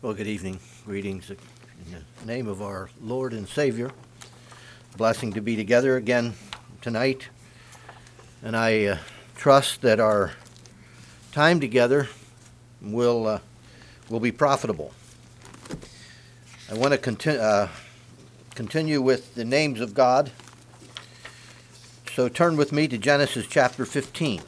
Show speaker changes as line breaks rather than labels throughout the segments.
Well, good evening. Greetings in the name of our Lord and Savior. Blessing to be together again tonight. And I uh, trust that our time together will, uh, will be profitable. I want to conti- uh, continue with the names of God. So turn with me to Genesis chapter 15.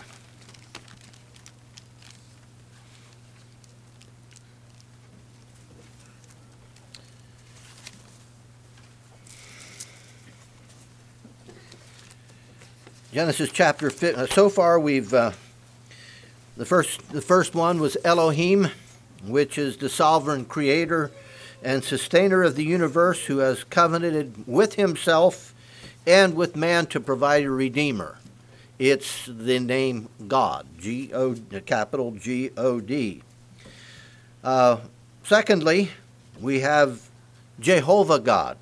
Genesis chapter 15. Uh, so far, we've uh, the first the first one was Elohim, which is the sovereign creator and sustainer of the universe, who has covenanted with himself and with man to provide a redeemer. It's the name God, G O capital G O D. Uh, secondly, we have Jehovah God.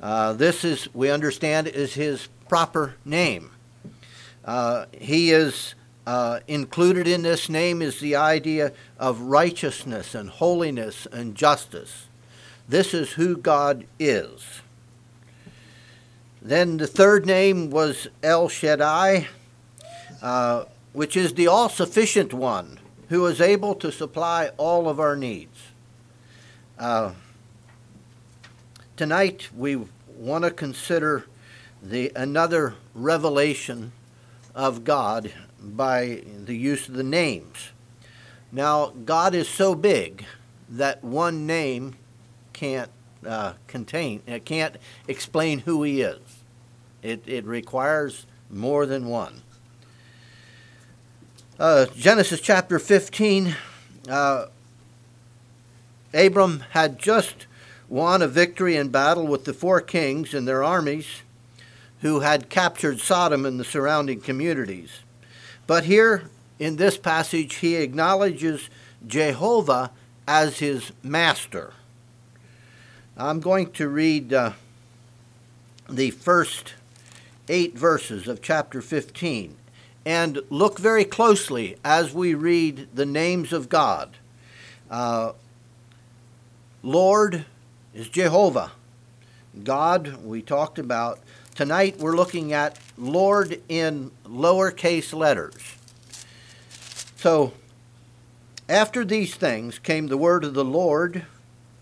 Uh, this is we understand is his proper name. Uh, he is uh, included in this name is the idea of righteousness and holiness and justice. This is who God is. Then the third name was El Shaddai, uh, which is the all sufficient one who is able to supply all of our needs. Uh, tonight we want to consider the another revelation of God by the use of the names. Now, God is so big that one name can't uh, contain, it uh, can't explain who He is. It, it requires more than one. Uh, Genesis chapter 15, uh, Abram had just won a victory in battle with the four kings and their armies who had captured Sodom and the surrounding communities. But here in this passage, he acknowledges Jehovah as his master. I'm going to read uh, the first eight verses of chapter 15 and look very closely as we read the names of God. Uh, Lord is Jehovah. God, we talked about Tonight we're looking at Lord in lowercase letters. So, after these things came the word of the Lord,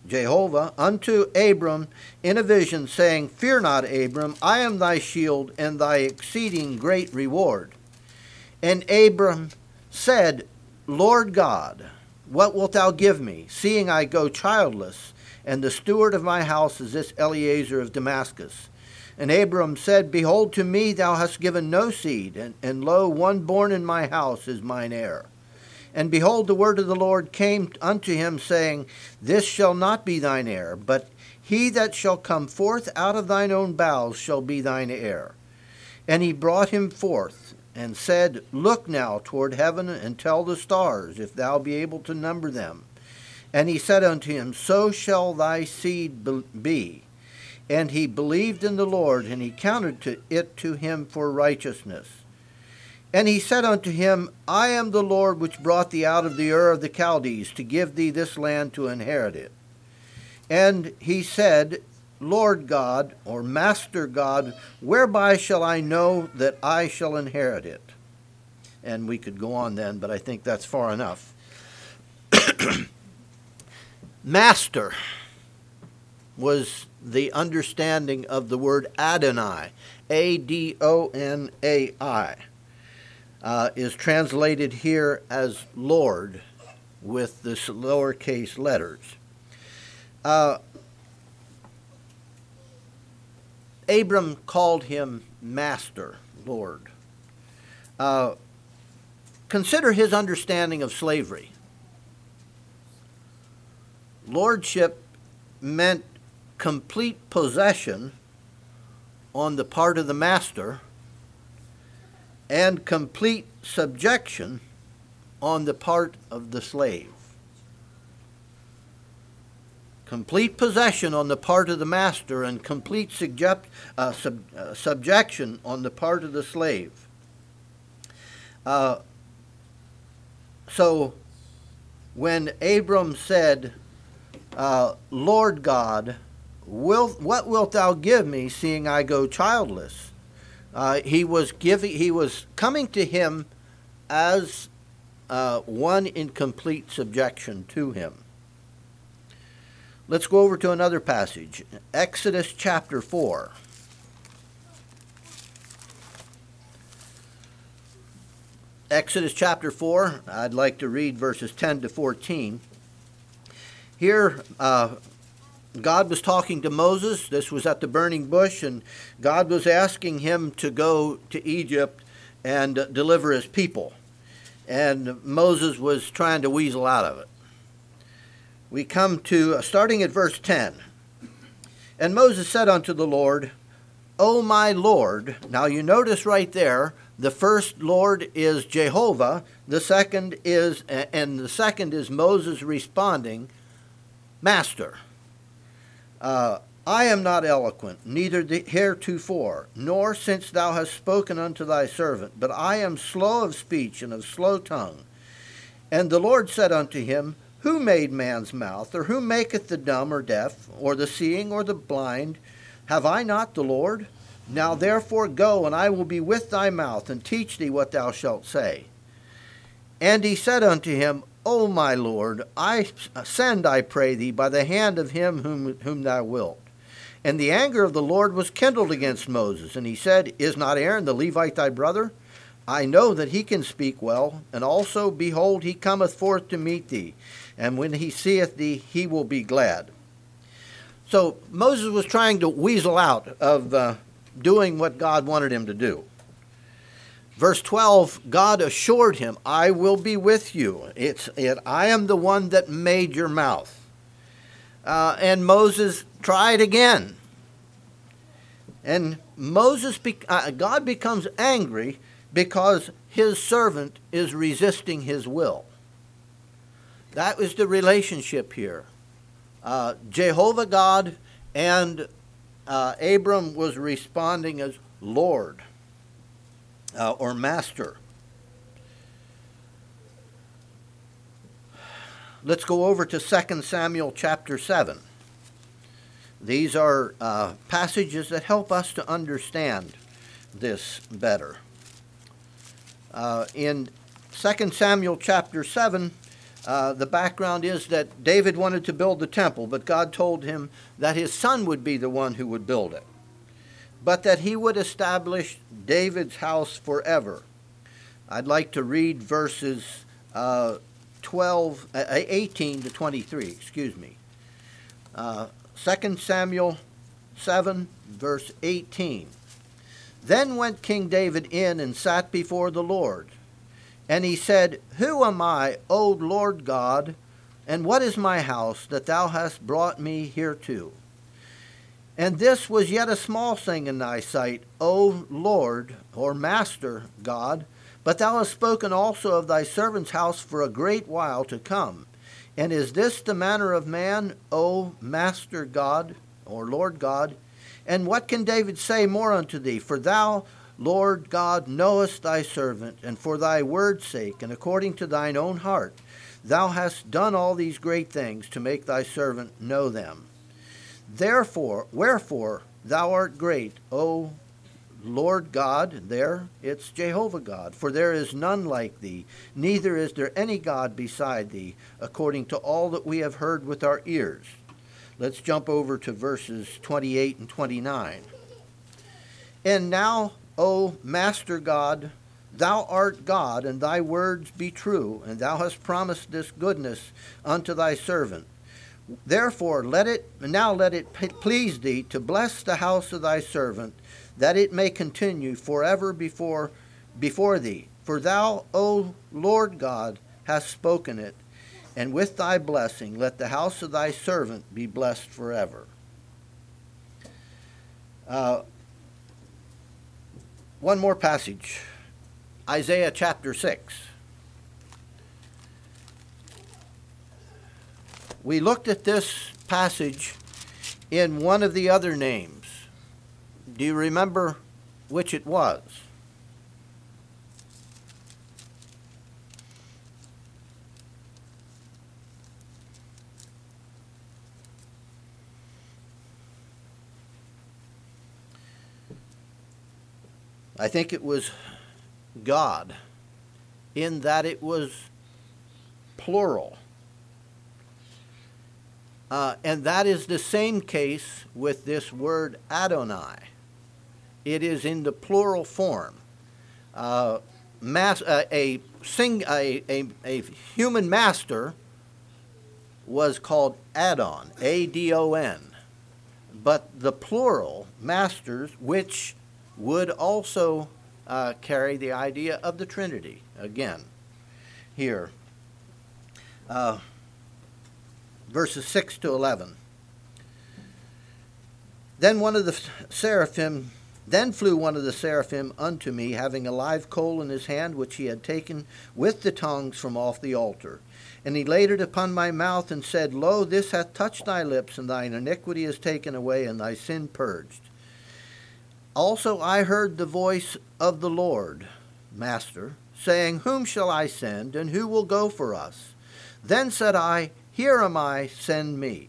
Jehovah, unto Abram in a vision, saying, Fear not, Abram, I am thy shield and thy exceeding great reward. And Abram said, Lord God, what wilt thou give me, seeing I go childless, and the steward of my house is this Eliezer of Damascus? And Abram said, Behold, to me thou hast given no seed, and, and lo, one born in my house is mine heir. And behold, the word of the Lord came unto him, saying, This shall not be thine heir, but he that shall come forth out of thine own bowels shall be thine heir. And he brought him forth, and said, Look now toward heaven, and tell the stars, if thou be able to number them. And he said unto him, So shall thy seed be. And he believed in the Lord, and he counted to it to him for righteousness. And he said unto him, I am the Lord which brought thee out of the Ur of the Chaldees to give thee this land to inherit it. And he said, Lord God, or Master God, whereby shall I know that I shall inherit it? And we could go on then, but I think that's far enough. Master was the understanding of the word Adonai, A D O N A I, uh, is translated here as Lord with the lowercase letters. Uh, Abram called him Master, Lord. Uh, consider his understanding of slavery. Lordship meant complete possession on the part of the master and complete subjection on the part of the slave. Complete possession on the part of the master and complete uh, sub, uh, subjection on the part of the slave. Uh, so when Abram said, uh, Lord God, will, what wilt thou give me, seeing I go childless? Uh, he was giving. He was coming to him as uh, one in complete subjection to him. Let's go over to another passage, Exodus chapter four. Exodus chapter 4, I'd like to read verses 10 to 14. Here, uh, God was talking to Moses. This was at the burning bush, and God was asking him to go to Egypt and deliver his people. And Moses was trying to weasel out of it. We come to, uh, starting at verse 10. And Moses said unto the Lord, O my Lord. Now you notice right there, the first Lord is Jehovah, the second is, and the second is Moses responding, Master. Uh, I am not eloquent, neither heretofore, nor since thou hast spoken unto thy servant, but I am slow of speech and of slow tongue. And the Lord said unto him, Who made man's mouth, or who maketh the dumb or deaf, or the seeing or the blind? Have I not the Lord? Now therefore go, and I will be with thy mouth, and teach thee what thou shalt say. And he said unto him, O my Lord, I send, I pray thee, by the hand of him whom, whom thou wilt. And the anger of the Lord was kindled against Moses, and he said, Is not Aaron the Levite thy brother? I know that he can speak well, and also, behold, he cometh forth to meet thee, and when he seeth thee, he will be glad. So Moses was trying to weasel out of uh, doing what God wanted him to do. Verse 12, God assured him, I will be with you. It's, it, I am the one that made your mouth. Uh, and Moses tried again. And Moses, be, uh, God becomes angry because his servant is resisting his will. That was the relationship here. Uh, Jehovah God and uh, Abram was responding as Lord uh, or Master. Let's go over to 2 Samuel chapter 7. These are uh, passages that help us to understand this better. Uh, in 2 Samuel chapter 7, uh, the background is that David wanted to build the temple, but God told him that his son would be the one who would build it, but that he would establish David's house forever. I'd like to read verses uh, 12, uh, 18 to 23, excuse me. Uh, 2 Samuel 7, verse 18. Then went King David in and sat before the Lord. And he said, Who am I, O Lord God, and what is my house that thou hast brought me hereto? And this was yet a small thing in thy sight, O Lord, or Master God, but thou hast spoken also of thy servant's house for a great while to come. And is this the manner of man, O Master God, or Lord God? And what can David say more unto thee? For thou Lord God, knowest thy servant, and for thy word's sake, and according to thine own heart, thou hast done all these great things to make thy servant know them. Therefore, wherefore thou art great, O Lord God, there it's Jehovah God, for there is none like thee, neither is there any God beside thee, according to all that we have heard with our ears. Let's jump over to verses 28 and 29. And now O Master God, thou art God, and thy words be true, and thou hast promised this goodness unto thy servant. Therefore, let it now let it please thee to bless the house of thy servant, that it may continue forever before before thee. For thou, O Lord God, hast spoken it, and with thy blessing let the house of thy servant be blessed forever. Uh, one more passage Isaiah chapter 6. We looked at this passage in one of the other names. Do you remember which it was? I think it was God, in that it was plural. Uh, and that is the same case with this word Adonai. It is in the plural form. Uh, mas- uh, a, sing- a, a, a human master was called Adon, A D O N. But the plural, masters, which would also uh, carry the idea of the Trinity, again, here. Uh, verses 6 to 11. Then one of the seraphim then flew one of the seraphim unto me, having a live coal in his hand, which he had taken with the tongs from off the altar. And he laid it upon my mouth, and said, Lo, this hath touched thy lips, and thine iniquity is taken away, and thy sin purged. Also I heard the voice of the Lord, Master, saying, Whom shall I send, and who will go for us? Then said I, Here am I, send me.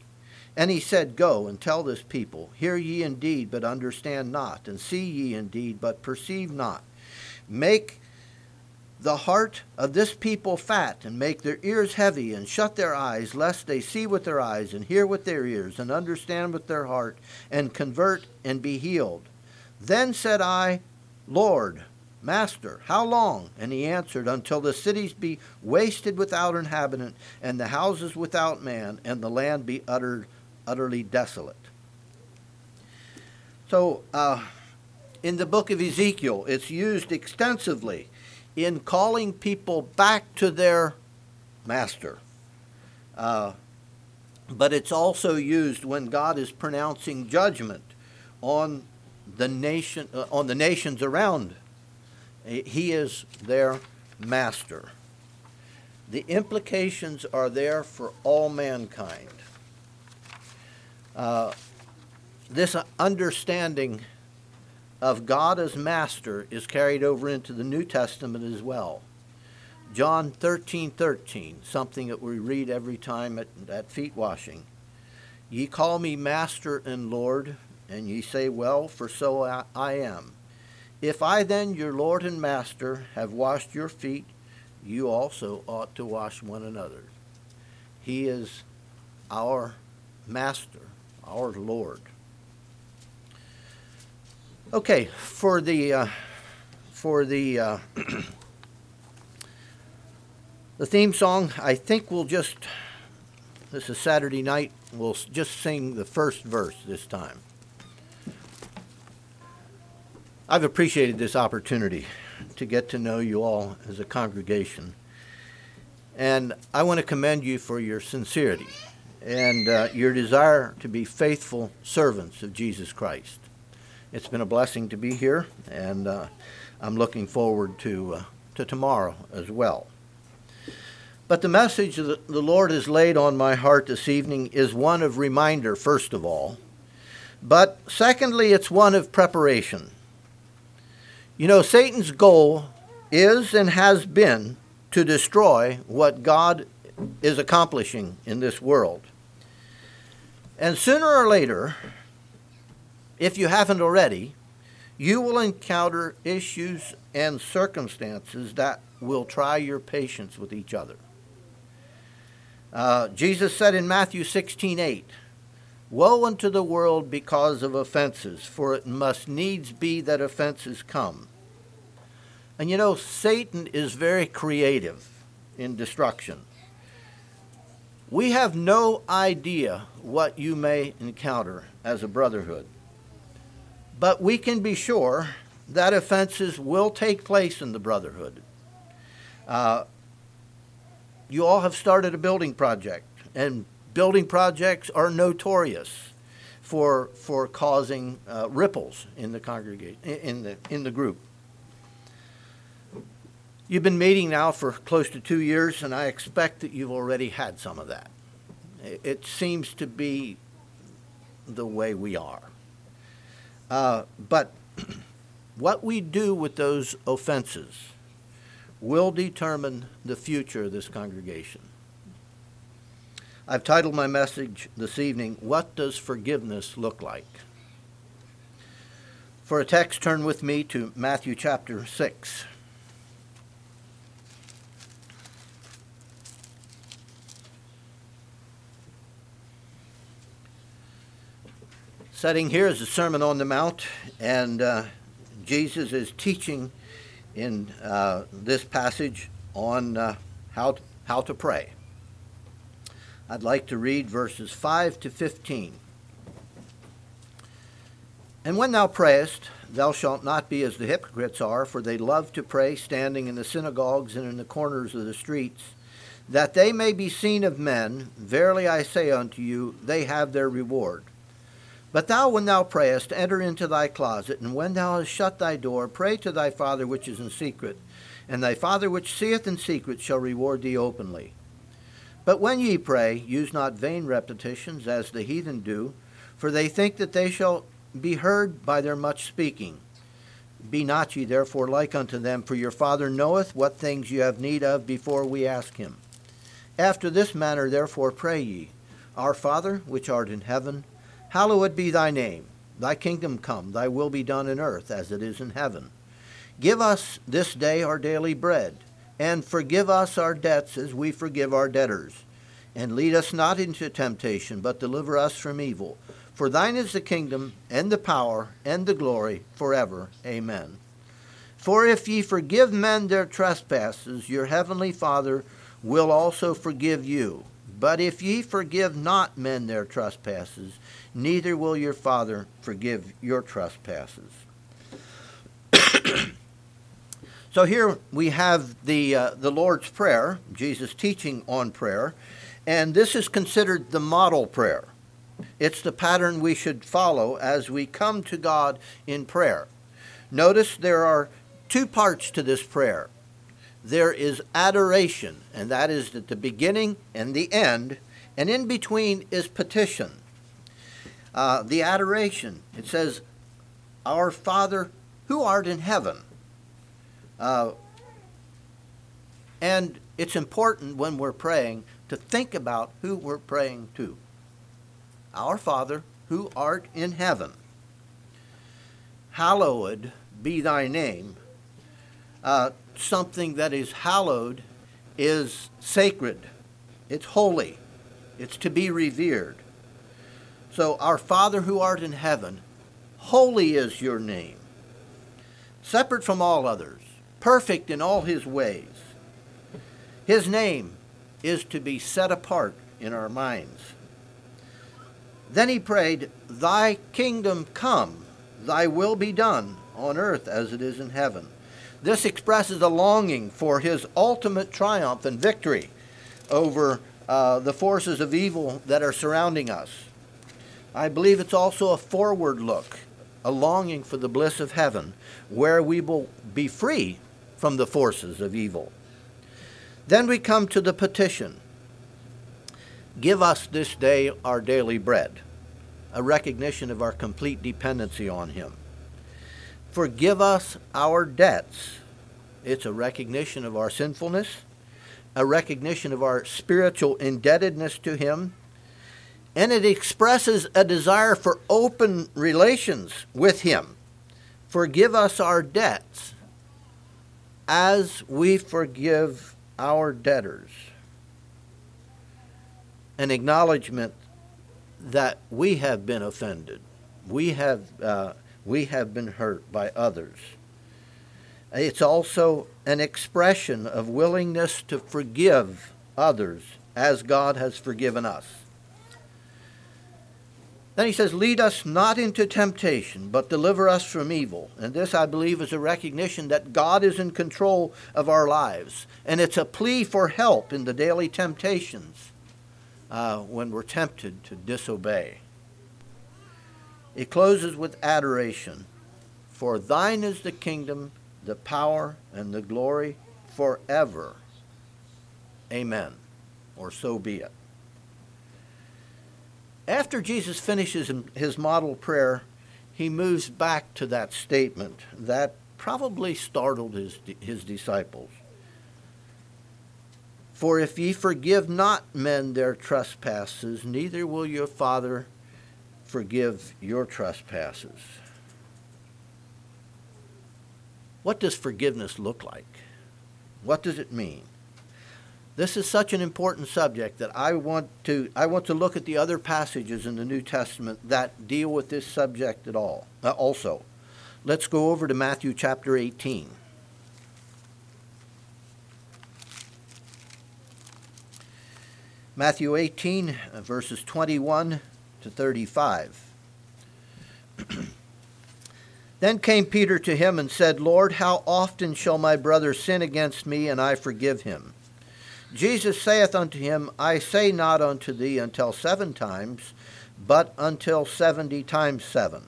And he said, Go and tell this people, Hear ye indeed, but understand not, and see ye indeed, but perceive not. Make the heart of this people fat, and make their ears heavy, and shut their eyes, lest they see with their eyes, and hear with their ears, and understand with their heart, and convert and be healed. Then said I, Lord, Master, how long? And he answered, Until the cities be wasted without inhabitant, and the houses without man, and the land be uttered, utterly desolate. So, uh, in the book of Ezekiel, it's used extensively in calling people back to their master. Uh, but it's also used when God is pronouncing judgment on the nation, uh, on the nations around. He is their master. The implications are there for all mankind. Uh, this understanding of God as master is carried over into the New Testament as well. John 13 13, something that we read every time at, at feet washing. Ye call me Master and Lord, and ye say, Well, for so I, I am. If I then, your Lord and Master, have washed your feet, you also ought to wash one another. He is our Master, our Lord. Okay, for the uh, for the uh, the theme song, I think we'll just this is Saturday night. We'll just sing the first verse this time. I've appreciated this opportunity to get to know you all as a congregation, and I want to commend you for your sincerity and uh, your desire to be faithful servants of Jesus Christ. It's been a blessing to be here, and uh, I'm looking forward to, uh, to tomorrow as well. But the message that the Lord has laid on my heart this evening is one of reminder, first of all, but secondly, it's one of preparation. You know, Satan's goal is and has been to destroy what God is accomplishing in this world. And sooner or later, if you haven't already, you will encounter issues and circumstances that will try your patience with each other. Uh, Jesus said in Matthew 16 8, Woe unto the world because of offenses, for it must needs be that offenses come. And you know, Satan is very creative in destruction. We have no idea what you may encounter as a brotherhood. But we can be sure that offenses will take place in the Brotherhood. Uh, you all have started a building project, and building projects are notorious for for causing uh, ripples in the congregation in the in the group. You've been meeting now for close to two years, and I expect that you've already had some of that. It seems to be the way we are. Uh, but what we do with those offenses will determine the future of this congregation. I've titled my message this evening, What Does Forgiveness Look Like? For a text, turn with me to Matthew chapter 6. Setting here is the Sermon on the Mount, and uh, Jesus is teaching in uh, this passage on uh, how, to, how to pray. I'd like to read verses 5 to 15. And when thou prayest, thou shalt not be as the hypocrites are, for they love to pray standing in the synagogues and in the corners of the streets, that they may be seen of men. Verily I say unto you, they have their reward. But thou, when thou prayest, enter into thy closet, and when thou hast shut thy door, pray to thy Father which is in secret, and thy Father which seeth in secret shall reward thee openly. But when ye pray, use not vain repetitions, as the heathen do, for they think that they shall be heard by their much speaking. Be not ye therefore like unto them, for your Father knoweth what things ye have need of before we ask him. After this manner therefore pray ye, Our Father, which art in heaven, Hallowed be thy name. Thy kingdom come, thy will be done in earth as it is in heaven. Give us this day our daily bread, and forgive us our debts as we forgive our debtors. And lead us not into temptation, but deliver us from evil. For thine is the kingdom, and the power, and the glory, forever. Amen. For if ye forgive men their trespasses, your heavenly Father will also forgive you. But if ye forgive not men their trespasses, neither will your Father forgive your trespasses. so here we have the, uh, the Lord's Prayer, Jesus teaching on prayer, and this is considered the model prayer. It's the pattern we should follow as we come to God in prayer. Notice there are two parts to this prayer. There is adoration, and that is at the beginning and the end, and in between is petition. Uh, the adoration. It says, Our Father who art in heaven. Uh, and it's important when we're praying to think about who we're praying to. Our Father who art in heaven. Hallowed be thy name. Uh, something that is hallowed is sacred, it's holy, it's to be revered. So, our Father who art in heaven, holy is your name, separate from all others, perfect in all his ways. His name is to be set apart in our minds. Then he prayed, Thy kingdom come, thy will be done on earth as it is in heaven. This expresses a longing for his ultimate triumph and victory over uh, the forces of evil that are surrounding us. I believe it's also a forward look, a longing for the bliss of heaven, where we will be free from the forces of evil. Then we come to the petition Give us this day our daily bread, a recognition of our complete dependency on Him. Forgive us our debts. It's a recognition of our sinfulness, a recognition of our spiritual indebtedness to Him, and it expresses a desire for open relations with Him. Forgive us our debts as we forgive our debtors. An acknowledgement that we have been offended, we have, uh, we have been hurt by others. It's also an expression of willingness to forgive others as God has forgiven us. Then he says, Lead us not into temptation, but deliver us from evil. And this, I believe, is a recognition that God is in control of our lives. And it's a plea for help in the daily temptations uh, when we're tempted to disobey. It closes with adoration. For thine is the kingdom, the power, and the glory forever. Amen. Or so be it. After Jesus finishes his model prayer, he moves back to that statement that probably startled his, his disciples. For if ye forgive not men their trespasses, neither will your Father forgive your trespasses. What does forgiveness look like? What does it mean? This is such an important subject that I want to I want to look at the other passages in the New Testament that deal with this subject at all. Uh, also, let's go over to Matthew chapter 18. Matthew 18 uh, verses 21 to 35. Then came Peter to him and said, Lord, how often shall my brother sin against me, and I forgive him? Jesus saith unto him, I say not unto thee until seven times, but until seventy times seven.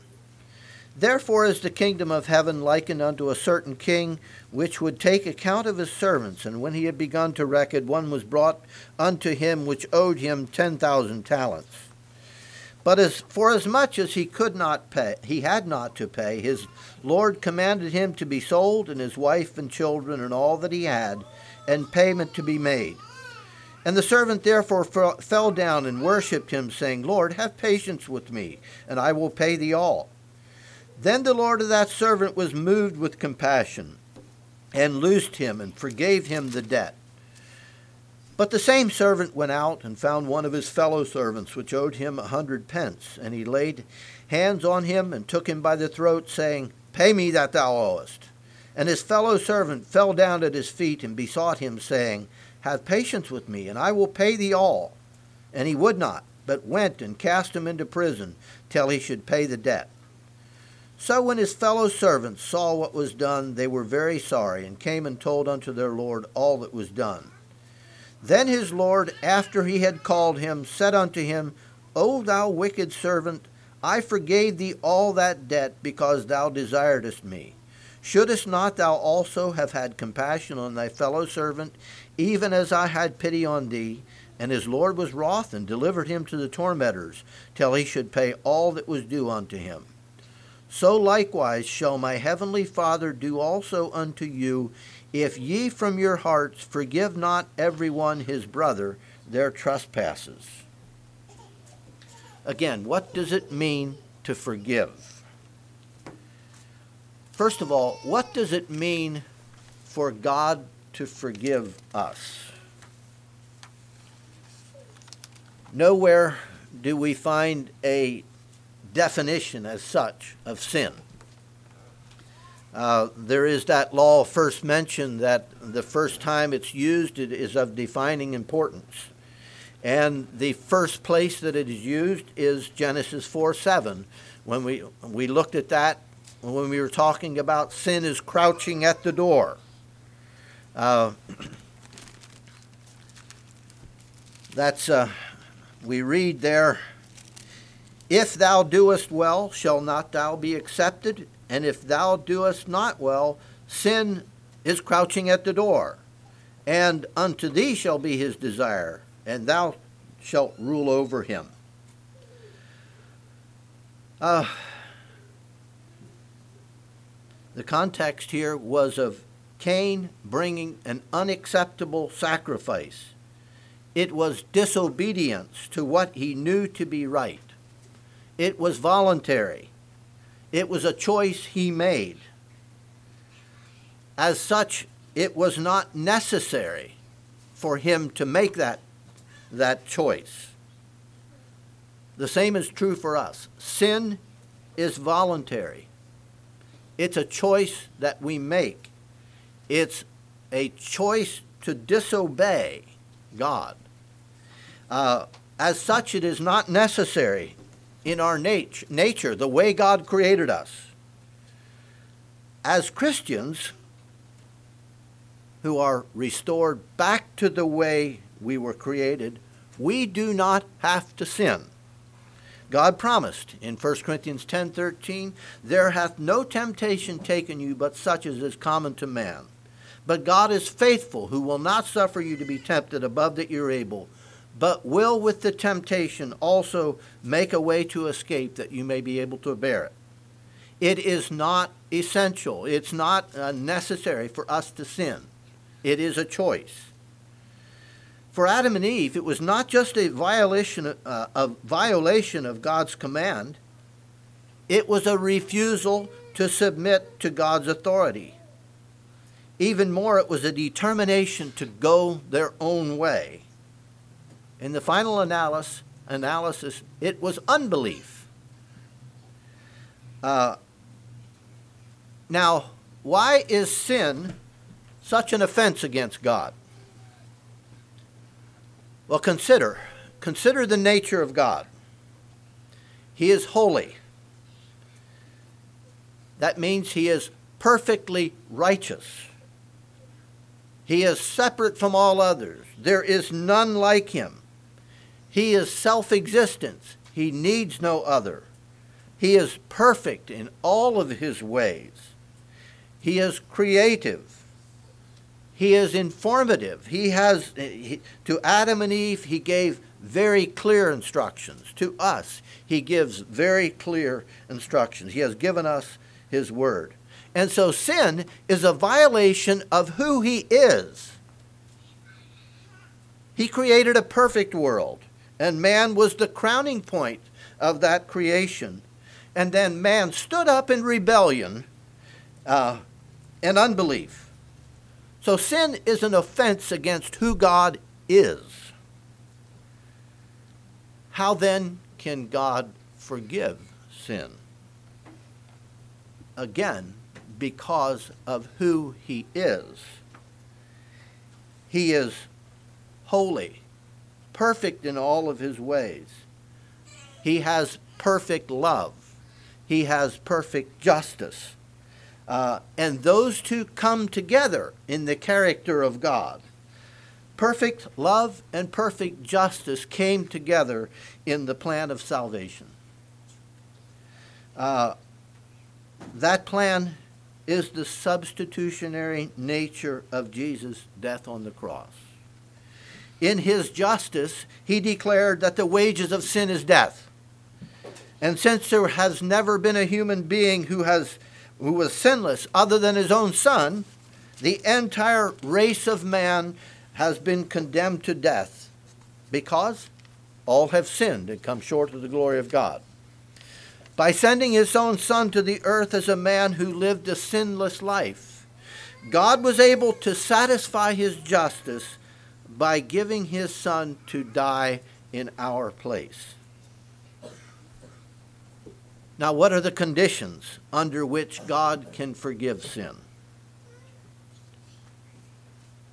Therefore is the kingdom of heaven likened unto a certain king, which would take account of his servants. And when he had begun to reckon, one was brought unto him which owed him ten thousand talents. But as for as much as he could not pay, he had not to pay, his Lord commanded him to be sold, and his wife and children, and all that he had, and payment to be made. And the servant therefore fell down and worshipped him, saying, Lord, have patience with me, and I will pay thee all. Then the Lord of that servant was moved with compassion, and loosed him, and forgave him the debt. But the same servant went out and found one of his fellow servants, which owed him a hundred pence, and he laid hands on him and took him by the throat, saying, Pay me that thou owest. And his fellow servant fell down at his feet and besought him, saying, Have patience with me, and I will pay thee all. And he would not, but went and cast him into prison till he should pay the debt. So when his fellow servants saw what was done, they were very sorry, and came and told unto their Lord all that was done. Then his Lord, after he had called him, said unto him, O thou wicked servant, I forgave thee all that debt because thou desiredst me. Shouldest not thou also have had compassion on thy fellow servant, even as I had pity on thee? And his Lord was wroth, and delivered him to the tormentors, till he should pay all that was due unto him. So likewise shall my heavenly Father do also unto you, if ye from your hearts forgive not every one his brother their trespasses. Again, what does it mean to forgive? First of all, what does it mean for God to forgive us? Nowhere do we find a definition as such of sin. Uh, there is that law first mentioned that the first time it's used it is of defining importance. And the first place that it is used is Genesis 4 7. When we, we looked at that when we were talking about sin is crouching at the door. Uh, that's, uh, we read there, if thou doest well, shall not thou be accepted? And if thou doest not well, sin is crouching at the door. And unto thee shall be his desire, and thou shalt rule over him. Uh, the context here was of Cain bringing an unacceptable sacrifice. It was disobedience to what he knew to be right. It was voluntary. It was a choice he made. As such, it was not necessary for him to make that, that choice. The same is true for us. Sin is voluntary. It's a choice that we make. It's a choice to disobey God. Uh, as such, it is not necessary in our nat- nature, the way God created us. As Christians who are restored back to the way we were created, we do not have to sin. God promised in 1 Corinthians 10:13, "There hath no temptation taken you but such as is common to man. But God is faithful, who will not suffer you to be tempted above that you're able, but will with the temptation also make a way to escape that you may be able to bear it." It is not essential. It's not uh, necessary for us to sin. It is a choice for Adam and Eve, it was not just a violation, uh, a violation of God's command, it was a refusal to submit to God's authority. Even more, it was a determination to go their own way. In the final analysis, analysis it was unbelief. Uh, now, why is sin such an offense against God? Well, consider. Consider the nature of God. He is holy. That means he is perfectly righteous. He is separate from all others. There is none like him. He is self existence. He needs no other. He is perfect in all of his ways. He is creative. He is informative. He has, he, to Adam and Eve, he gave very clear instructions. To us, he gives very clear instructions. He has given us his word. And so sin is a violation of who he is. He created a perfect world, and man was the crowning point of that creation. And then man stood up in rebellion uh, and unbelief. So sin is an offense against who God is. How then can God forgive sin? Again, because of who he is. He is holy, perfect in all of his ways. He has perfect love. He has perfect justice. Uh, and those two come together in the character of God. Perfect love and perfect justice came together in the plan of salvation. Uh, that plan is the substitutionary nature of Jesus' death on the cross. In his justice, he declared that the wages of sin is death. And since there has never been a human being who has who was sinless other than his own son, the entire race of man has been condemned to death because all have sinned and come short of the glory of God by sending his own son to the earth as a man who lived a sinless life. God was able to satisfy his justice by giving his son to die in our place. Now, what are the conditions under which God can forgive sin?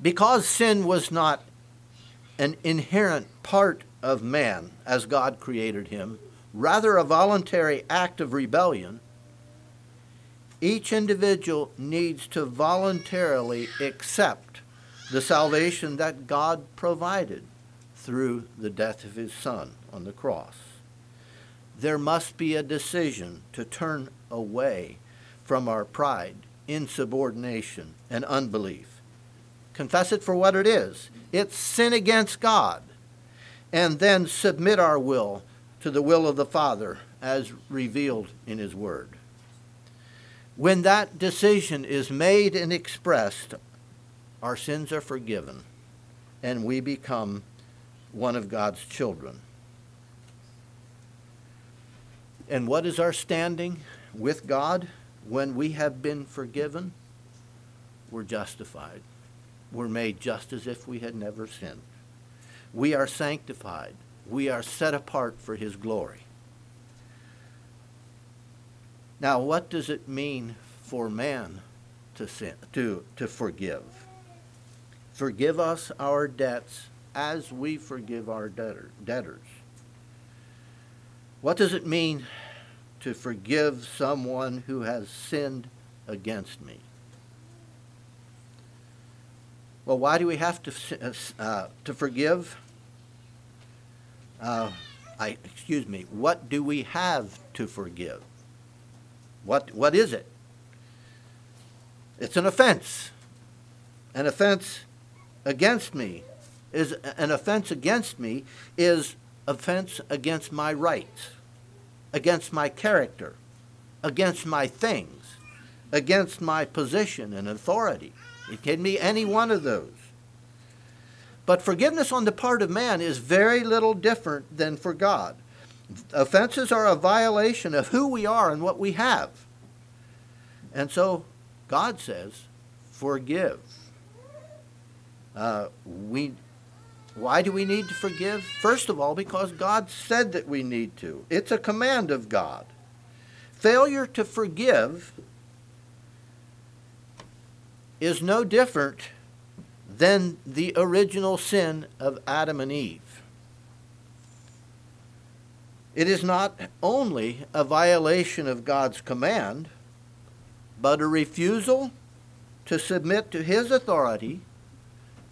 Because sin was not an inherent part of man as God created him, rather a voluntary act of rebellion, each individual needs to voluntarily accept the salvation that God provided through the death of his Son on the cross. There must be a decision to turn away from our pride, insubordination, and unbelief. Confess it for what it is it's sin against God, and then submit our will to the will of the Father as revealed in His Word. When that decision is made and expressed, our sins are forgiven and we become one of God's children. And what is our standing with God when we have been forgiven? We're justified. We're made just as if we had never sinned. We are sanctified we are set apart for his glory. Now, what does it mean for man to sin, to, to forgive? Forgive us our debts as we forgive our debtor, debtors. What does it mean to forgive someone who has sinned against me? Well, why do we have to, uh, to forgive? uh, I, excuse me, what do we have to forgive? What, what is it? It's an offense. An offense against me is an offense against me is offense against my rights, against my character, against my things, against my position and authority. It can be any one of those. But forgiveness on the part of man is very little different than for God. Offenses are a violation of who we are and what we have. And so God says, forgive. Uh, we, why do we need to forgive? First of all, because God said that we need to. It's a command of God. Failure to forgive is no different than the original sin of Adam and Eve. It is not only a violation of God's command, but a refusal to submit to His authority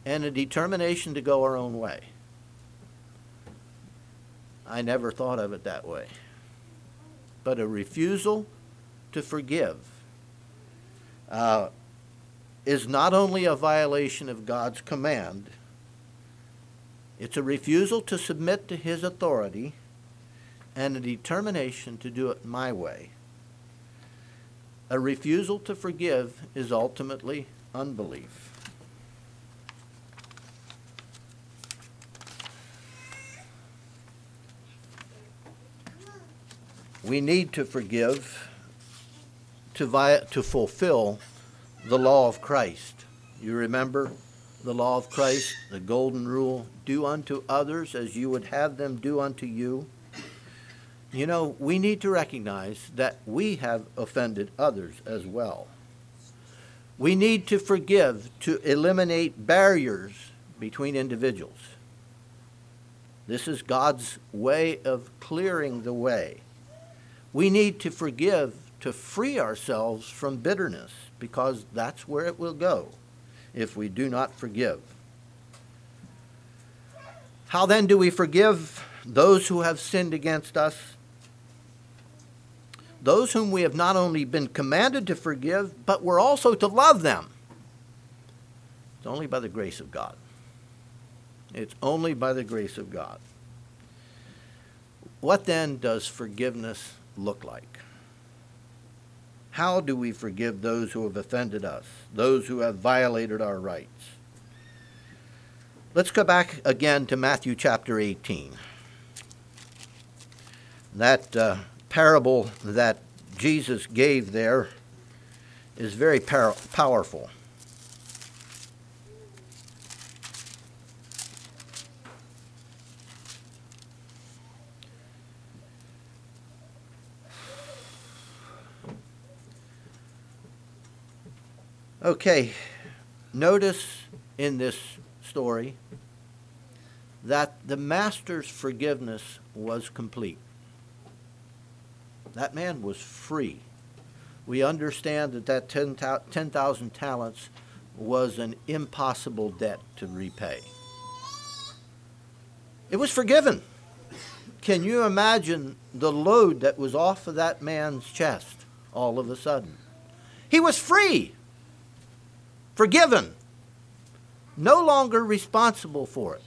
and a determination to go our own way. I never thought of it that way. But a refusal to forgive. Uh, is not only a violation of God's command, it's a refusal to submit to His authority and a determination to do it my way. A refusal to forgive is ultimately unbelief. We need to forgive to, to fulfill the law of Christ. You remember the law of Christ, the golden rule do unto others as you would have them do unto you. You know, we need to recognize that we have offended others as well. We need to forgive to eliminate barriers between individuals. This is God's way of clearing the way. We need to forgive to free ourselves from bitterness because that's where it will go if we do not forgive. How then do we forgive those who have sinned against us? Those whom we have not only been commanded to forgive, but we're also to love them. It's only by the grace of God. It's only by the grace of God. What then does forgiveness look like? How do we forgive those who have offended us, those who have violated our rights? Let's go back again to Matthew chapter 18. That uh, parable that Jesus gave there is very par- powerful. Okay, notice in this story that the master's forgiveness was complete. That man was free. We understand that that 10,000 talents was an impossible debt to repay. It was forgiven. Can you imagine the load that was off of that man's chest all of a sudden? He was free forgiven, no longer responsible for it.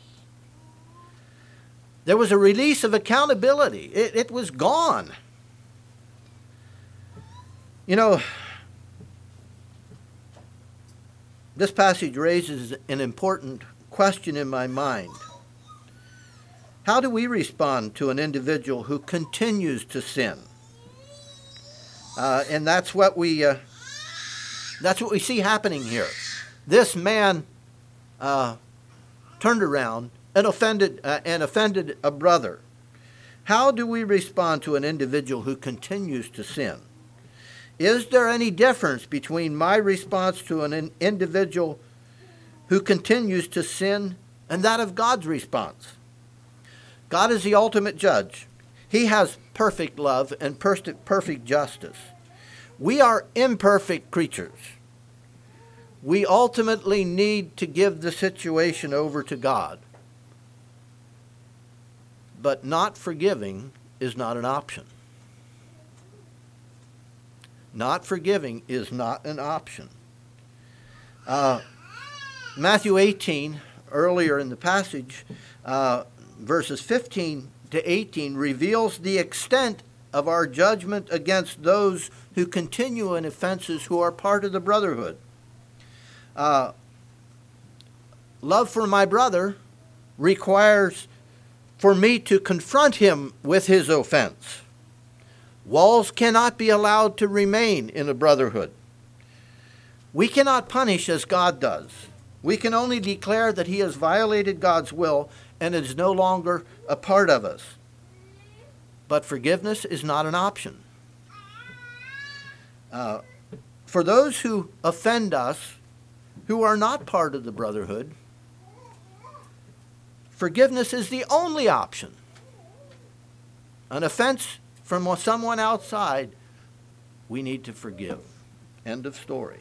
There was a release of accountability, it, it was gone. You know, this passage raises an important question in my mind. How do we respond to an individual who continues to sin? Uh, and that's what we uh, that's what we see happening here. This man uh, turned around and offended uh, and offended a brother. How do we respond to an individual who continues to sin? Is there any difference between my response to an individual who continues to sin and that of God's response? God is the ultimate judge. He has perfect love and perfect justice. We are imperfect creatures. We ultimately need to give the situation over to God. But not forgiving is not an option. Not forgiving is not an option. Uh, Matthew 18, earlier in the passage, uh, verses 15 to 18, reveals the extent of our judgment against those who continue in offenses who are part of the brotherhood. Uh, love for my brother requires for me to confront him with his offense. Walls cannot be allowed to remain in a brotherhood. We cannot punish as God does. We can only declare that he has violated God's will and is no longer a part of us. But forgiveness is not an option. Uh, for those who offend us, who are not part of the brotherhood, forgiveness is the only option. An offense from someone outside, we need to forgive. End of story.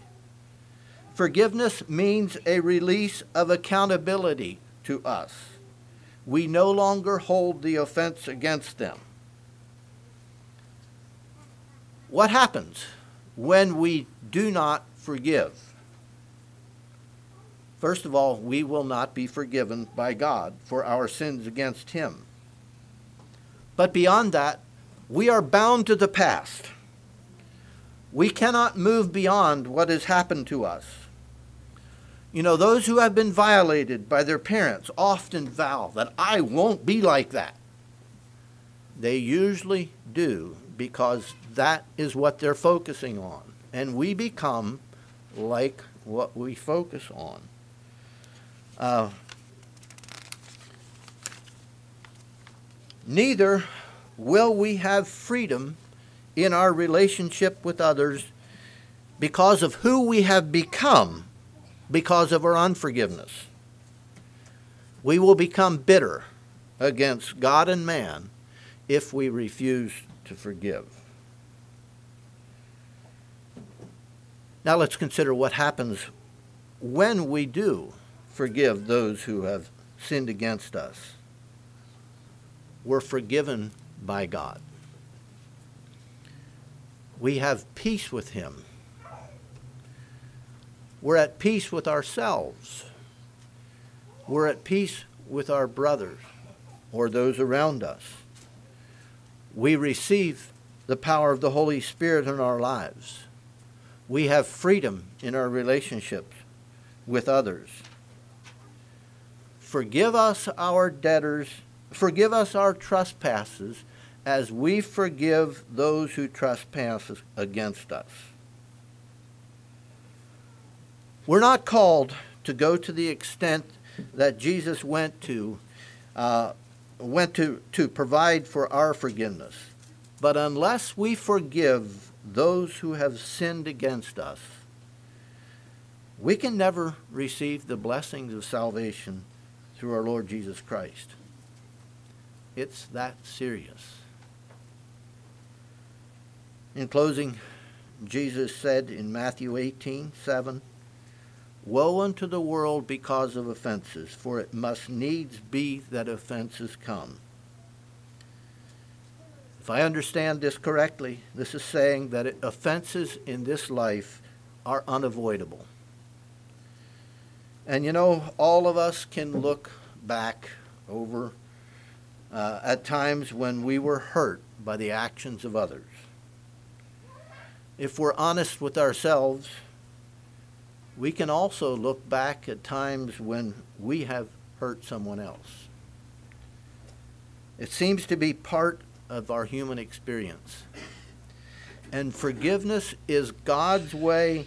Forgiveness means a release of accountability to us. We no longer hold the offense against them. What happens when we do not forgive? First of all, we will not be forgiven by God for our sins against Him. But beyond that, we are bound to the past. We cannot move beyond what has happened to us. You know, those who have been violated by their parents often vow that I won't be like that. They usually do because that is what they're focusing on. And we become like what we focus on. Uh, neither will we have freedom in our relationship with others because of who we have become because of our unforgiveness. We will become bitter against God and man if we refuse to forgive. Now let's consider what happens when we do forgive those who have sinned against us. We're forgiven by God. We have peace with Him. We're at peace with ourselves. We're at peace with our brothers or those around us. We receive the power of the Holy Spirit in our lives. We have freedom in our relationships with others. Forgive us our debtors, forgive us our trespasses as we forgive those who trespass against us. We're not called to go to the extent that Jesus went to, uh, went to, to provide for our forgiveness. But unless we forgive those who have sinned against us, we can never receive the blessings of salvation through our Lord Jesus Christ. It's that serious. In closing, Jesus said in Matthew 18 7, Woe unto the world because of offenses, for it must needs be that offenses come. If I understand this correctly, this is saying that offenses in this life are unavoidable. And you know, all of us can look back over uh, at times when we were hurt by the actions of others if we're honest with ourselves, we can also look back at times when we have hurt someone else. It seems to be part of our human experience. And forgiveness is God's way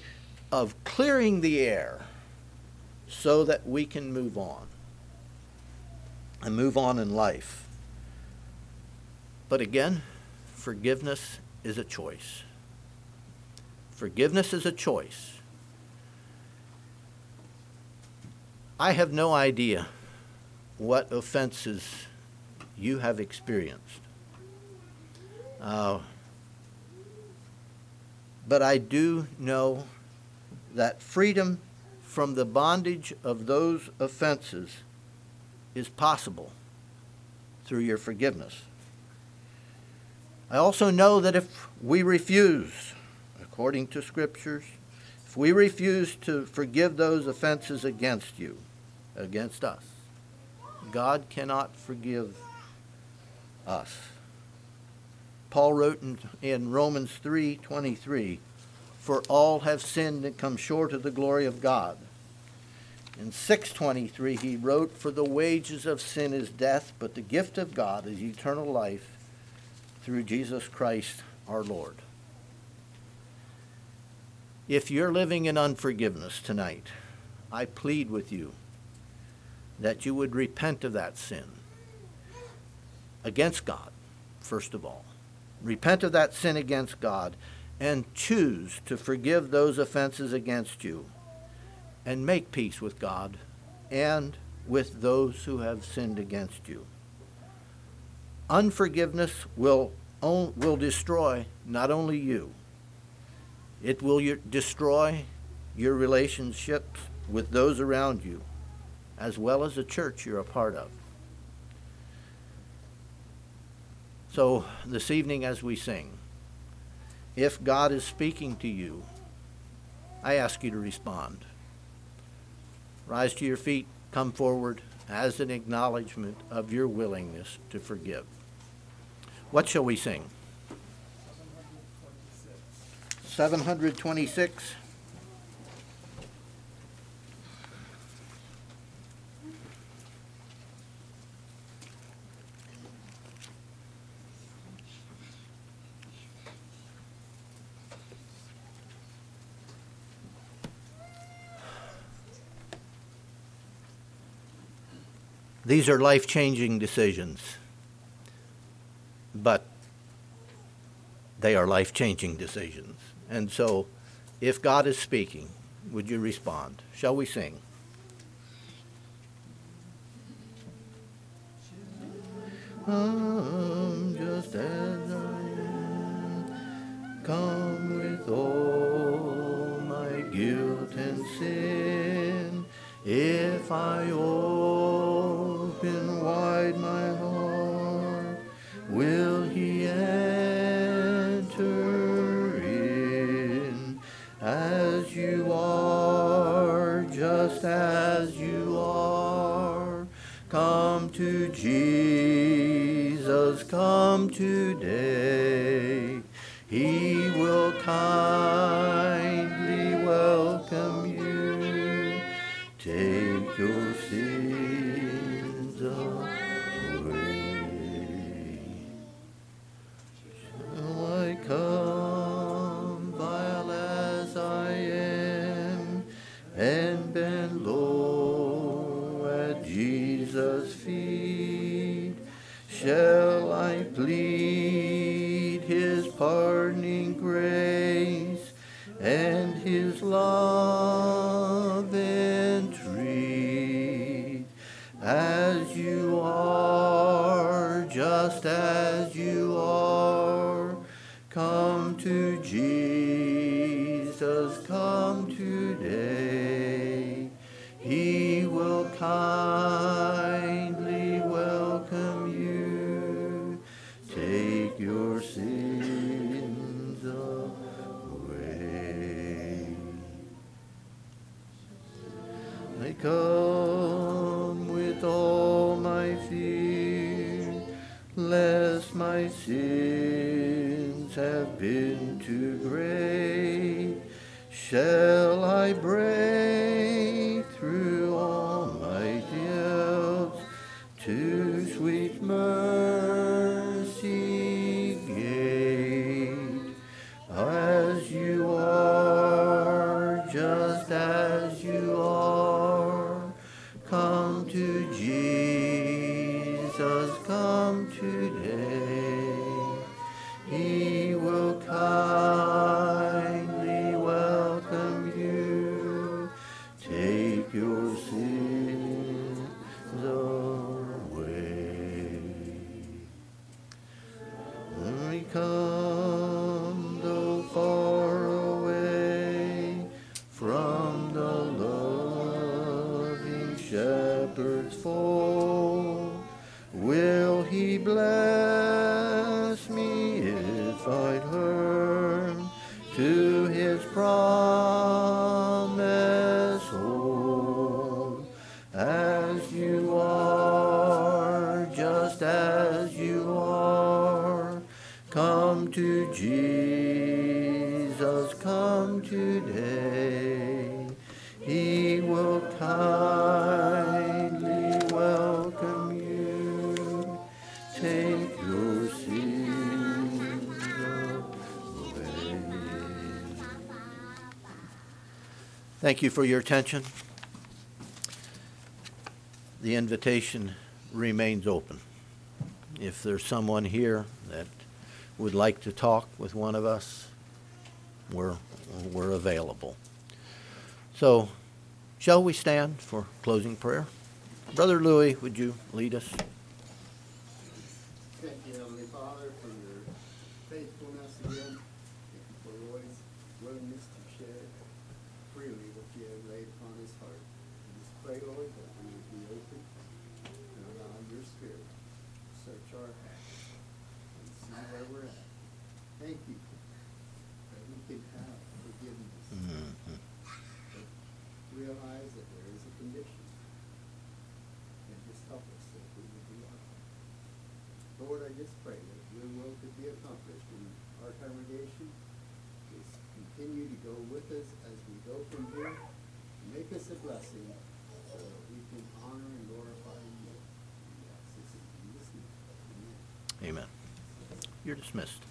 of clearing the air so that we can move on and move on in life. But again, forgiveness is a choice. Forgiveness is a choice. I have no idea what offenses you have experienced. Uh, but I do know that freedom from the bondage of those offenses is possible through your forgiveness. I also know that if we refuse according to Scriptures, if we refuse to forgive those offenses against you, against us, God cannot forgive us. Paul wrote in, in Romans 3:23, "For all have sinned and come short of the glory of God." In 6:23 he wrote, "For the wages of sin is death, but the gift of God is eternal life through Jesus Christ our Lord." If you're living in unforgiveness tonight, I plead with you that you would repent of that sin against God, first of all. Repent of that sin against God and choose to forgive those offenses against you and make peace with God and with those who have sinned against you. Unforgiveness will, will destroy not only you, it will destroy your relationships with those around you, as well as the church you're a part of. So, this evening as we sing, if God is speaking to you, I ask you to respond. Rise to your feet, come forward as an acknowledgement of your willingness to forgive. What shall we sing? 726. These are life changing decisions, but they are life changing decisions. And so, if God is speaking, would you respond? Shall we sing? Just as I am, come with all my guilt and sin. If I open Come to Jesus, come today. He will kindly Thank you for your attention. The invitation remains open. If there's someone here that would like to talk with one of us, we're, we're available. So, shall we stand for closing prayer? Brother Louis, would you lead us?
Thank you, Heavenly Father, for your faithfulness again. Thank you for Roy's willingness to share freely what you have laid upon his heart. We just pray, Lord, that we would be open and allow your spirit to search our hearts and see where we're at. Thank you that we can have forgiveness.
Mhm.
But realize that there is a condition. And just help us that we would be Lord, I just pray that your will could be accomplished in our congregation. Just continue to go with us as we go from here. Make us a blessing so that we can honor and glorify you.
Amen. You're dismissed.